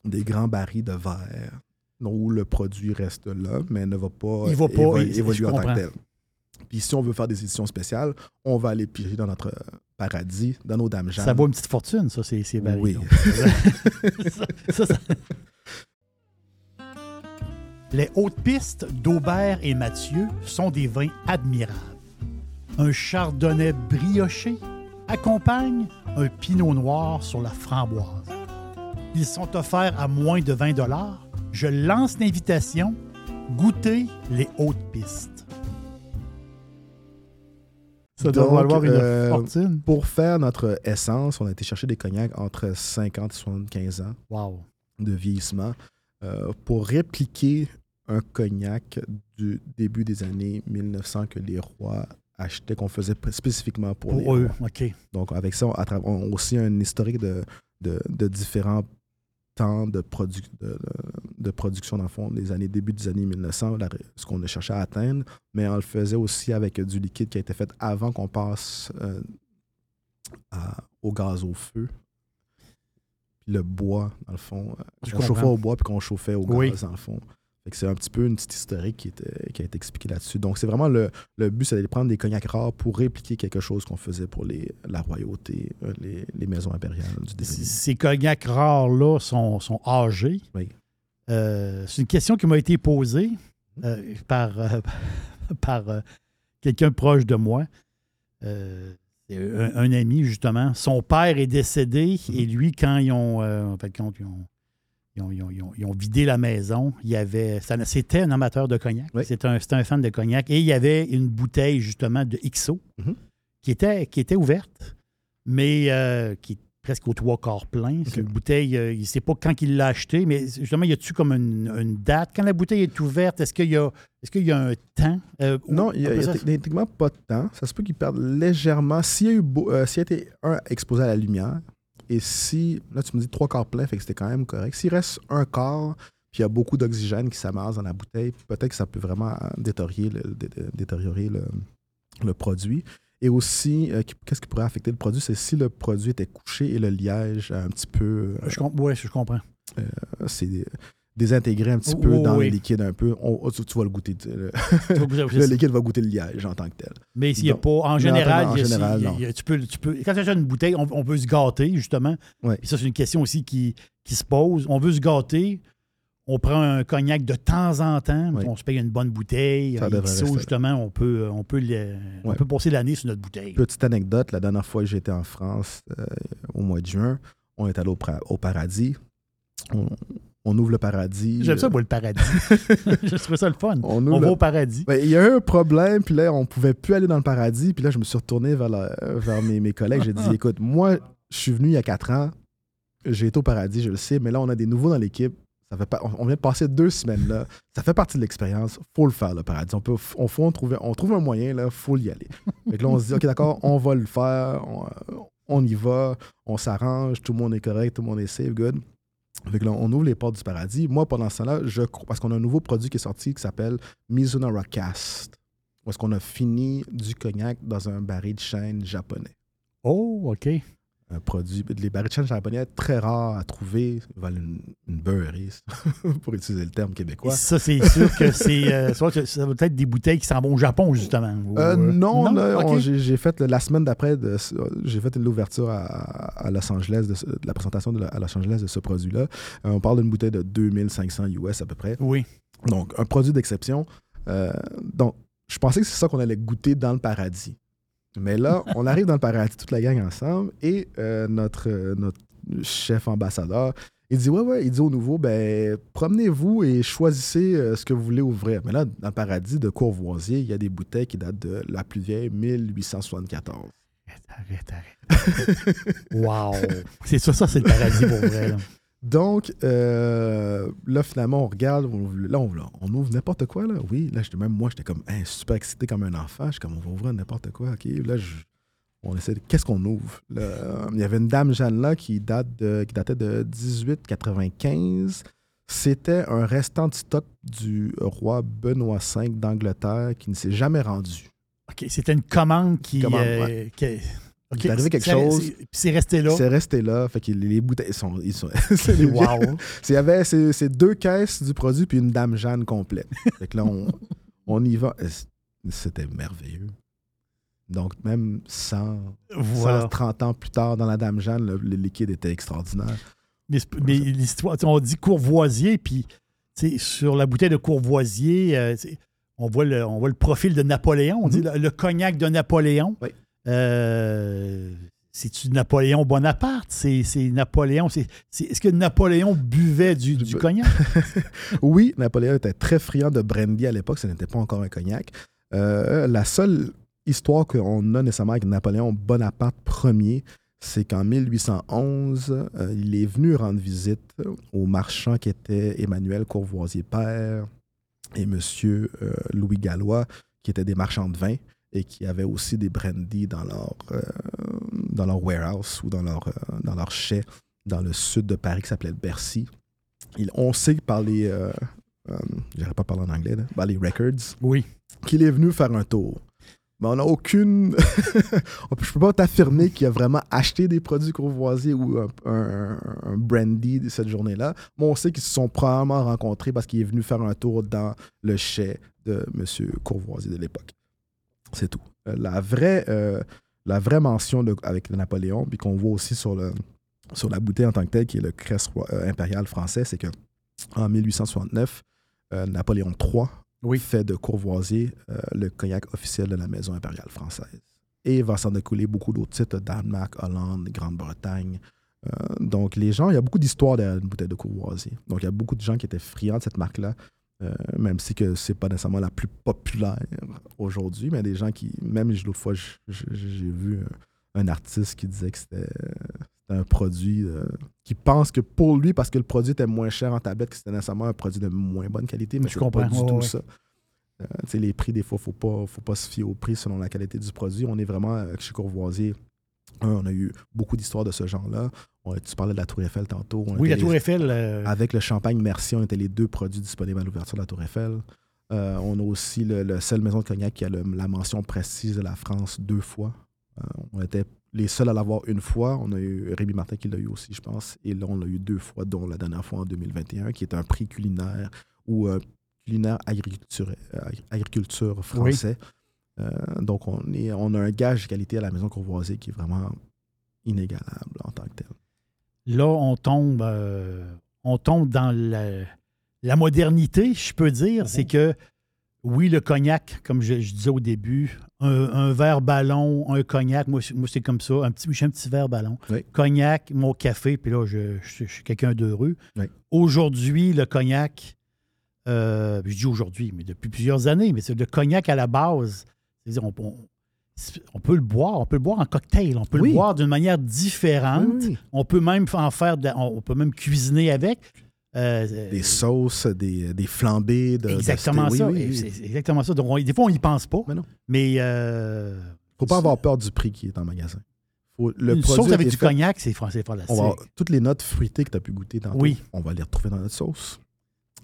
des grands barils de verre, où le produit reste là, mais ne va pas, Il va pas, évo- il- évoluer en tant que tel. Puis, si on veut faire des éditions spéciales, on va aller piger dans notre paradis, dans nos damjanes. Ça vaut une petite fortune, ça, ces, ces barils. Oui. donc. Ça, ça, ça- Les hautes pistes d'Aubert et Mathieu sont des vins admirables. Un chardonnay brioché accompagne un pinot noir sur la framboise. Ils sont offerts à moins de 20 Je lance l'invitation. Goûtez les hautes pistes. Ça doit Donc, valoir une euh, fortune. Pour faire notre essence, on a été chercher des cognacs entre 50 et 75 ans. Wow. de vieillissement euh, pour répliquer un cognac du début des années 1900 que les rois achetaient, qu'on faisait spécifiquement pour, Pour les eux, rois. Donc, avec ça, on, a aussi un historique de, de, de différents temps de, produ- de, production, dans le fond, des années, début des années 1900, la- ce qu'on a cherché à atteindre, mais on le faisait aussi avec du liquide qui a été fait avant qu'on passe euh, à- au gaz au feu. Puis le bois, dans le fond, euh, Je on comprends. chauffait au bois puis qu'on chauffait au Oui. gaz, dans le fond. C'est un petit peu une petite historique qui, était- qui a été expliquée là-dessus. Donc, c'est vraiment le, le but, c'est d'aller prendre des cognacs rares pour répliquer quelque chose qu'on faisait pour les, la royauté, euh, les, les maisons impériales du début. Ces cognacs rares-là sont, sont âgés. Oui. Euh, c'est une question qui m'a été posée euh, par, euh, par euh, quelqu'un proche de moi. c'est un, un ami, justement. Son père est décédé Mhm. et lui, quand ils ont, en fait, quand ils ont, ils ont- ils ont- ils ont- ils ont vidé la maison, il y avait, c'était un amateur de cognac. Oui. C'était un, fan de cognac. Et il y avait une bouteille, justement, de XO Mhm. qui, était, qui était ouverte, mais euh, qui est presque au trois quarts plein. C'est une bouteille, euh, il ne sait pas quand il l'a achetée, mais justement, y a-tu comme une, une date? Quand la bouteille est ouverte, est-ce qu'il y a, est-ce qu'il y a un temps? Euh, Non, il n'y a, il y a techniquement pas de temps. Ça se peut qu'il perde légèrement. S'il y a eu beau- s'il y a été un exposé à la lumière, et si, là tu me dis trois quarts plein, fait que c'était quand même correct. S'il reste un quart, puis il y a beaucoup d'oxygène qui s'amasse dans la bouteille, peut-être que ça peut vraiment euh, détériorer le, dé- dé- détériorer le, le produit. Et aussi, euh, qu'est-ce qui pourrait affecter le produit, c'est si le produit était couché et le liège a un petit peu, euh, Je, ouais, je comprends. c'est dé- désintégré un petit Oh, peu oh, dans oui. le liquide un peu. On- oh, tu, tu vas le goûter. Le, le liquide va goûter le liège en tant que tel. Mais s'il y a pas. En général, en a- a- tu peux, tu peux, quand tu achètes une bouteille, on, on peut se gâter, justement. Puis ça, c'est une question aussi qui, qui se pose. On veut se gâter. On prend un cognac de temps en temps. On se paye une bonne bouteille. Ça justement, on peut, on, peut on peut passer l'année sur notre bouteille. Petite anecdote, la dernière fois que j'étais en France, euh, au mois de juin, on est allé au, au paradis. On, on ouvre le paradis. J'aime ça, euh, moi, le paradis. je trouve ça le fun. On On, ouvre va le- au paradis. Ben, Il y a eu un problème, puis là, on pouvait plus aller dans le paradis. Puis là, je me suis retourné vers, la- vers mes, mes collègues. J'ai dit, écoute, moi, je suis venu il y a quatre ans. J'ai été au paradis, je le sais, mais là, on a des nouveaux dans l'équipe. Ça fait pas, on vient de passer deux semaines là. Ça fait partie de l'expérience. faut le faire, le paradis. On, peut, on, faut en trouver, on trouve un moyen, là, faut y aller. Fait que là, on se dit, OK, d'accord, on va le faire. On, on y va. On s'arrange. Tout le monde est correct. Tout le monde est safe, good. Là, on ouvre les portes du paradis. Moi, pendant ce temps-là, je crois- parce qu'on a un nouveau produit qui est sorti qui s'appelle Mizunara Cast. Est-ce qu'on a fini du cognac dans un baril de chêne japonais. Oh, OK. Un produit, les barils de japonais, très rares à trouver, ils valent une, une pour utiliser le terme québécois. ça, c'est sûr que c'est. euh, ça, va- ça va être des bouteilles qui s'en vont au Japon, justement. ou, Euh, euh, non, là, OK. on- j'ai fait la semaine d'après, j'ai fait l'ouverture à, à Los Angeles, de, la présentation de la- à Los Angeles de ce produit-là. Euh, on parle d'une bouteille de 2500 US à peu près. Oui. Donc, un produit d'exception. Donc, je pensais que c'est ça qu'on allait goûter dans le paradis. Mais là, on arrive dans le paradis, toute la gang ensemble, et euh, notre, euh, notre chef ambassadeur, il dit Ouais, ouais, il dit au nouveau, ben, promenez-vous et choisissez euh, ce que vous voulez ouvrir. Mais là, dans le paradis de Courvoisier, il y a des bouteilles qui datent de la plus vieille, 1874. Arrête, arrête. wow. C'est ça, ça, c'est le paradis pour vrai. là. Donc, euh, là, finalement, on regarde, on, là, on, ouvre n'importe quoi, là. Oui, là, j'étais même moi, j'étais comme hein, super excité comme un enfant. Je suis comme, on va ouvrir n'importe quoi, OK. Là, je- on essaie de, qu'est-ce qu'on ouvre? Là, euh, il y avait une dame Jeanne là qui, date de, qui datait de 1895. C'était un restant de stock du roi Benoît V d'Angleterre qui ne s'est jamais rendu. OK, c'était une commande qui. Commande, euh, qui- Il est arrivé quelque c'est- chose. c'est- Puis c'est resté là. C'est resté là, fait que les, les bouteilles sont. Ils sont c'est Wow. C'est- Il y avait ces, ces deux caisses du produit puis une dame Jeanne complète. Fait que là, on, on y va. C'était merveilleux. Donc, même 100, Voilà. 130 ans plus tard, dans la dame Jeanne, le, le liquide était extraordinaire. Mais, c'est- mais l'histoire, on dit Courvoisier, puis sur la bouteille de Courvoisier, euh, on, voit le, on voit le profil de Napoléon. On dit le, le cognac de Napoléon. Oui. Euh, C'est-tu Napoléon Bonaparte? C'est Napoléon. c'est- Est-ce que Napoléon buvait du, du Ben- cognac? Oui, Napoléon était très friand de brandy à l'époque, ce n'était pas encore un cognac. Euh, la seule histoire qu'on a nécessairement avec Napoléon Bonaparte Ier, c'est qu'en 1811, euh, il est venu rendre visite aux marchands qui étaient Emmanuel Courvoisier père et euh, Louis Gallois, qui étaient des marchands de vin et qui avaient aussi des brandy dans leur, euh, dans leur warehouse ou dans leur, euh, dans leur chai dans le sud de Paris qui s'appelait Bercy. Il- on sait que par les. Euh, euh, pas parler en anglais, là, par les records, Oui. qu'il est venu faire un tour. Mais on n'a aucune. Je peux pas t'affirmer qu'il a vraiment acheté des produits Courvoisier ou un, un- un brandy cette journée-là. Mais on sait qu'ils se sont probablement rencontrés parce qu'il est venu faire un tour dans le chai de M. Courvoisier de l'époque. C'est tout. Euh, La vraie, euh, la vraie mention de- avec le Napoléon, puis qu'on voit aussi sur, le, sur la bouteille en tant que telle, qui est le crest euh, impérial français, c'est que en 1869, euh, Napoléon III Oui. fait de Courvoisier le cognac officiel de la maison impériale française. et va s'en découler beaucoup d'autres titres, Danemark, Hollande, Grande-Bretagne. Donc, les gens, il y a beaucoup d'histoires derrière une bouteille de courvoisier. Donc, il y a beaucoup de gens qui étaient friands de cette marque-là, euh, même si que c'est pas nécessairement la plus populaire aujourd'hui, mais des gens qui, même l'autre fois, j'ai vu un, un artiste qui disait que c'était un produit euh, qui pense que pour lui, parce que le produit était moins cher en tablette, que c'était nécessairement un produit de moins bonne qualité, mais Je comprends, pas du tout ouais. ça. Euh, tu sais, les prix, des fois, il ne faut pas, faut pas se fier au prix selon la qualité du produit. On est vraiment, euh, chez Courvoisier, on a eu beaucoup d'histoires de ce genre-là. Tu parlais de la Tour Eiffel tantôt. Oui, la Tour Eiffel. euh, Avec le champagne Merci, on était les deux produits disponibles à l'ouverture de la Tour Eiffel. Euh, on a aussi le, le seul maison de cognac qui a le- la mention prestige de la France deux fois. Euh, on était les seuls à l'avoir une fois. On a eu Rémi Martin qui l'a eu aussi, je pense. Et là, on l'a eu deux fois, dont la dernière fois en 2021, qui est un prix culinaire ou un culinaire agriculture, agriculture français. Donc, on, est, on a un gage de qualité à la maison Courvoisier qui est vraiment inégalable en tant que tel. là, on tombe, euh, on tombe dans la, la modernité, je peux dire. Mhm. C'est que, oui, le cognac, comme je, je disais au début, un, un verre ballon, un cognac, moi, c'est- moi, c'est comme ça. Un petit, j'ai un petit verre ballon. Oui. Cognac, mon café, puis là, je, je- je suis quelqu'un d'heureux. Oui. Aujourd'hui, le cognac, euh, je dis aujourd'hui, mais depuis plusieurs années, mais c'est le cognac à la base. C'est-à-dire, on, on- on peut le boire, on peut le boire en cocktail, on peut Oui. le boire d'une manière différente. Oui. On peut même en faire, de on peut même cuisiner avec. Euh, Des sauces, des, des flambées. De, de- exactement oui, ça. oui, exactement ça. Donc, on- des fois, on n'y pense pas. Mais non. Mais euh, faut pas avoir peur du prix qui est en magasin. Faut, le une sauce avec du fait- cognac, c'est fran- c'est fantastique. on va, toutes les notes fruitées que tu as pu goûter tantôt, Oui. on va les retrouver dans notre sauce.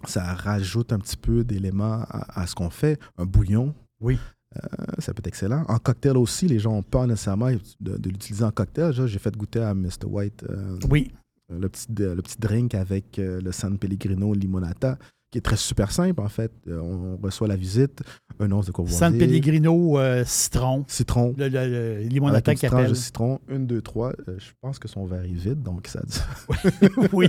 Ça rajoute un petit peu d'éléments à, à ce qu'on fait. Un bouillon. Oui. Euh, ça peut être excellent. En cocktail aussi, les gens ont peur nécessairement de, de l'utiliser en cocktail. J'ai fait goûter à Mr. White euh, Oui, le, petit, le petit drink avec euh, le San Pellegrino Limonata, qui est très super simple en fait. Euh, on reçoit la visite, un once de courvoisier, San Pellegrino, euh, citron, citron, le, le, le avec limonata une de citron, une, deux, trois. Euh, je pense que son verre est vide, donc ça, oui.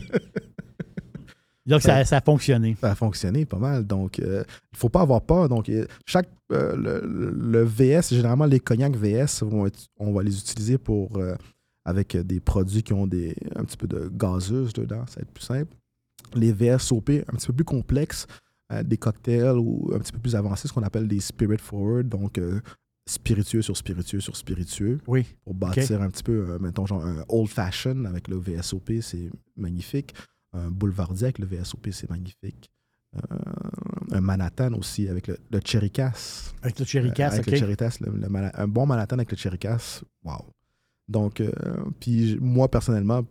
Donc, ça, ça a fonctionné. ça a fonctionné pas mal. Donc, euh, il ne faut pas avoir peur. Donc, euh, chaque euh, le, le- VS, généralement, les cognacs VS, vont être- on va les utiliser pour euh, avec des produits qui ont des, un petit peu de gazeuse dedans. Ça va être plus simple. Les VSOP, un petit peu plus complexes, des cocktails ou un petit peu plus avancés, ce qu'on appelle des spirit forward. Donc, spiritueux sur spiritueux sur spiritueux. Oui. pour bâtir un petit peu, mettons, genre un old fashion avec le VSOP, c'est magnifique. Un boulevardier avec le VSOP, c'est magnifique. Euh, un Manhattan aussi avec le, le. Avec le cherry Euh, avec le Cherry Cass, le- un bon Manhattan avec le Cass, wow. Donc, euh, puis moi, personnellement,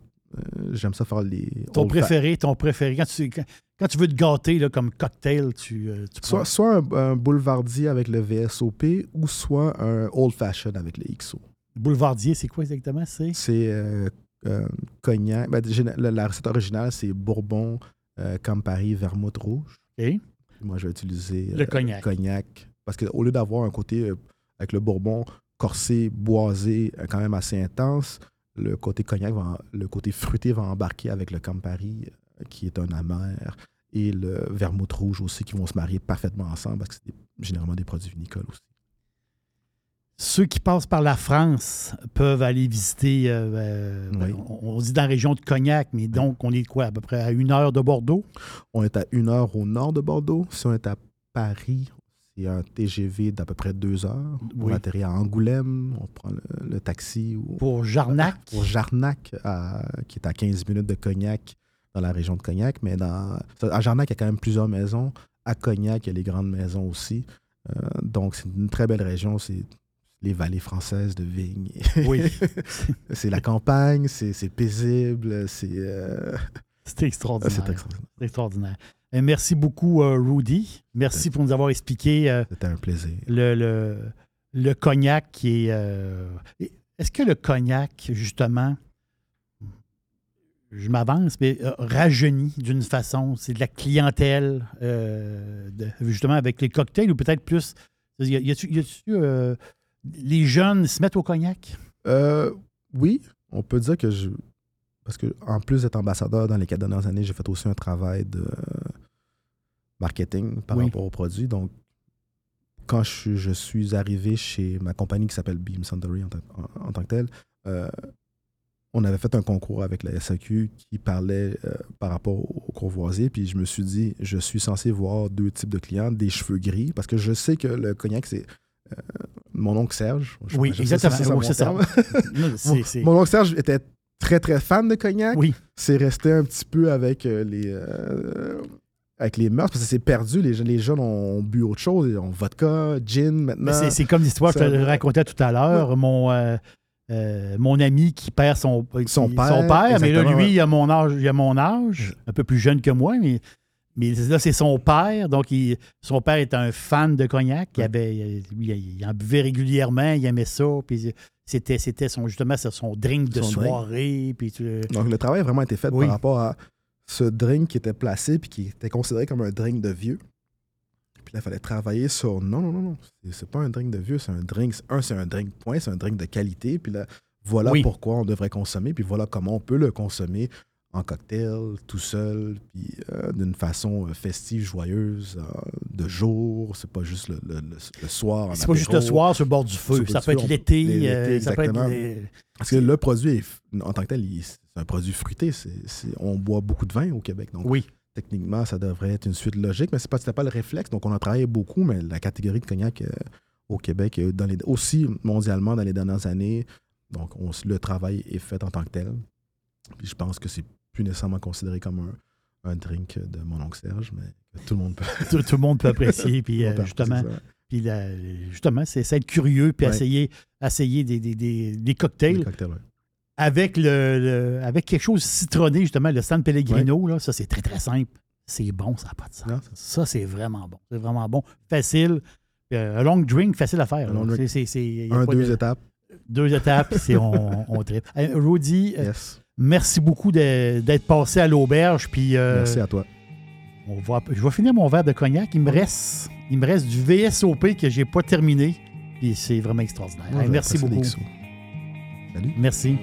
j'aime ça faire les. Ton préféré, ton préféré. Quand tu, quand, quand tu veux te gâter là, comme cocktail, tu, tu prends- Soit, soit un, un boulevardier avec le VSOP ou soit un old fashion avec le XO. Boulevardier, c'est quoi exactement? C'est? C'est euh, euh, cognac. Ben, la, la recette originale, c'est bourbon, euh, Campari, vermouth rouge. OK. Moi, je vais utiliser Le euh, cognac. cognac. Parce qu'au lieu d'avoir un côté avec le bourbon corsé, boisé, quand même assez intense, le côté cognac, va, le côté fruité va embarquer avec le Campari, qui est un amer, et le vermouth rouge aussi, qui vont se marier parfaitement ensemble, parce que c'est généralement des produits vinicoles aussi. Ceux qui passent par la France peuvent aller visiter, euh, euh, Oui. on, on dit dans la région de Cognac, mais donc on est quoi, à peu près à une heure de Bordeaux? On est à une heure au nord de Bordeaux. Si on est à Paris, c'est un TGV d'à peu près deux heures. Oui. On atterrit à Angoulême, on prend le, le taxi ou Pour Jarnac? pour Jarnac, à- qui est à 15 minutes de Cognac, dans la région de Cognac. Mais dans, à Jarnac, il y a quand même plusieurs maisons. À Cognac, il y a les grandes maisons aussi. Euh, donc, c'est une très belle région. C'est les vallées françaises de vignes. Oui. c'est la campagne, c'est paisible, c'est euh, C'était extraordinaire. c'est extraordinaire. C'est extraordinaire. Et merci beaucoup, euh, Rudy. Merci pour nous avoir expliqué euh, C'était un plaisir. le, le, le cognac qui est. euh, Est-ce que le cognac, justement, je m'avance, mais euh, rajeunit d'une façon, c'est de la clientèle, euh, de- justement, avec les cocktails ou peut-être plus. Y a-tu- y a-tu, euh, les jeunes se mettent au cognac? Euh, oui, on peut dire que je. Parce que en plus d'être ambassadeur dans les quatre dernières années, j'ai fait aussi un travail de marketing par Oui. rapport aux produits. Donc, quand je, je suis arrivé chez ma compagnie qui s'appelle Beam Suntory en, tant- en- en tant que telle, euh, on avait fait un concours avec la SAQ qui parlait euh, par rapport au, au courvoisier. Puis je me suis dit, je suis censé voir deux types de clients, des cheveux gris, parce que je sais que le cognac, c'est euh, mon oncle Serge. Je- Oui, exactement. Oui, mon ça. Non, oncle Serge était très, très fan de cognac. Oui. C'est resté un petit peu avec euh, les. euh, avec les mœurs, parce que c'est perdu. Les, jeunes- les jeunes ont, bu autre chose. Ils ont vodka, gin maintenant. Mais c'est- comme l'histoire que je racontais tout à l'heure. Mon, euh, mon ami qui perd son, Son qui- père, mais là, lui, ouais. il a mon âge, il a mon âge, un peu plus jeune que moi, mais, mais là, c'est son père. Donc, il- son père était un fan de cognac. Il, avait, il en buvait régulièrement, il aimait ça. Puis c'était, c'était son, justement son drink de Son drink. soirée. Puis tu- Donc, le travail a vraiment été fait Oui. par rapport à ce drink qui était placé puis qui était considéré comme un drink de vieux. Puis là, il fallait travailler sur non, non, non, non. C'est- C'est pas un drink de vieux, c'est un drink. Un, c'est un drink point, c'est un drink de qualité. Puis là, voilà Oui. pourquoi on devrait consommer. Puis voilà comment on peut le consommer en cocktail, tout seul, puis euh, d'une façon euh, festive, joyeuse, euh, de jour. C'est pas juste le, le- le- soir. c'est pas juste le soir sur le bord du feu. Ça peut être l'été. l'été, euh, ça peut être exactement. les- Parce que le produit, est en tant que tel, c'est un produit fruité. C'est- c'est- on boit beaucoup de vin au Québec. Donc, Oui. techniquement, ça devrait être une suite logique, mais c'est pas, c'était pas le réflexe. Donc, on a travaillé beaucoup, mais la catégorie de cognac au Québec, dans les, aussi mondialement dans les dernières années, donc on- le travail est fait en tant que tel. Puis je pense que c'est plus nécessairement considéré comme un, un drink de mon oncle Serge, mais tout le monde peut. tout, tout le monde peut apprécier. Puis euh, justement. Puis justement, c'est être curieux puis Ouais. essayer, essayer des, des, des- cocktails cocktails, ouais. avec, le, le- avec quelque chose citronné, justement, le San Pellegrino. Là, ça, c'est très, très simple. C'est bon, ça n'a pas de sens. Non, Ça, c'est vraiment bon. C'est vraiment bon. Facile. Euh, un long drink, facile à faire. Un deux de- étapes. deux étapes, c'est on, on tripe. Euh, Rudy, Yes. Merci beaucoup d'être passé à l'auberge. Puis euh, Merci à toi. on va, je vais finir mon verre de cognac. Il me reste, il me reste du VSOP que j'ai pas terminé. Puis c'est vraiment extraordinaire. Hey, merci beaucoup. Salut. Merci.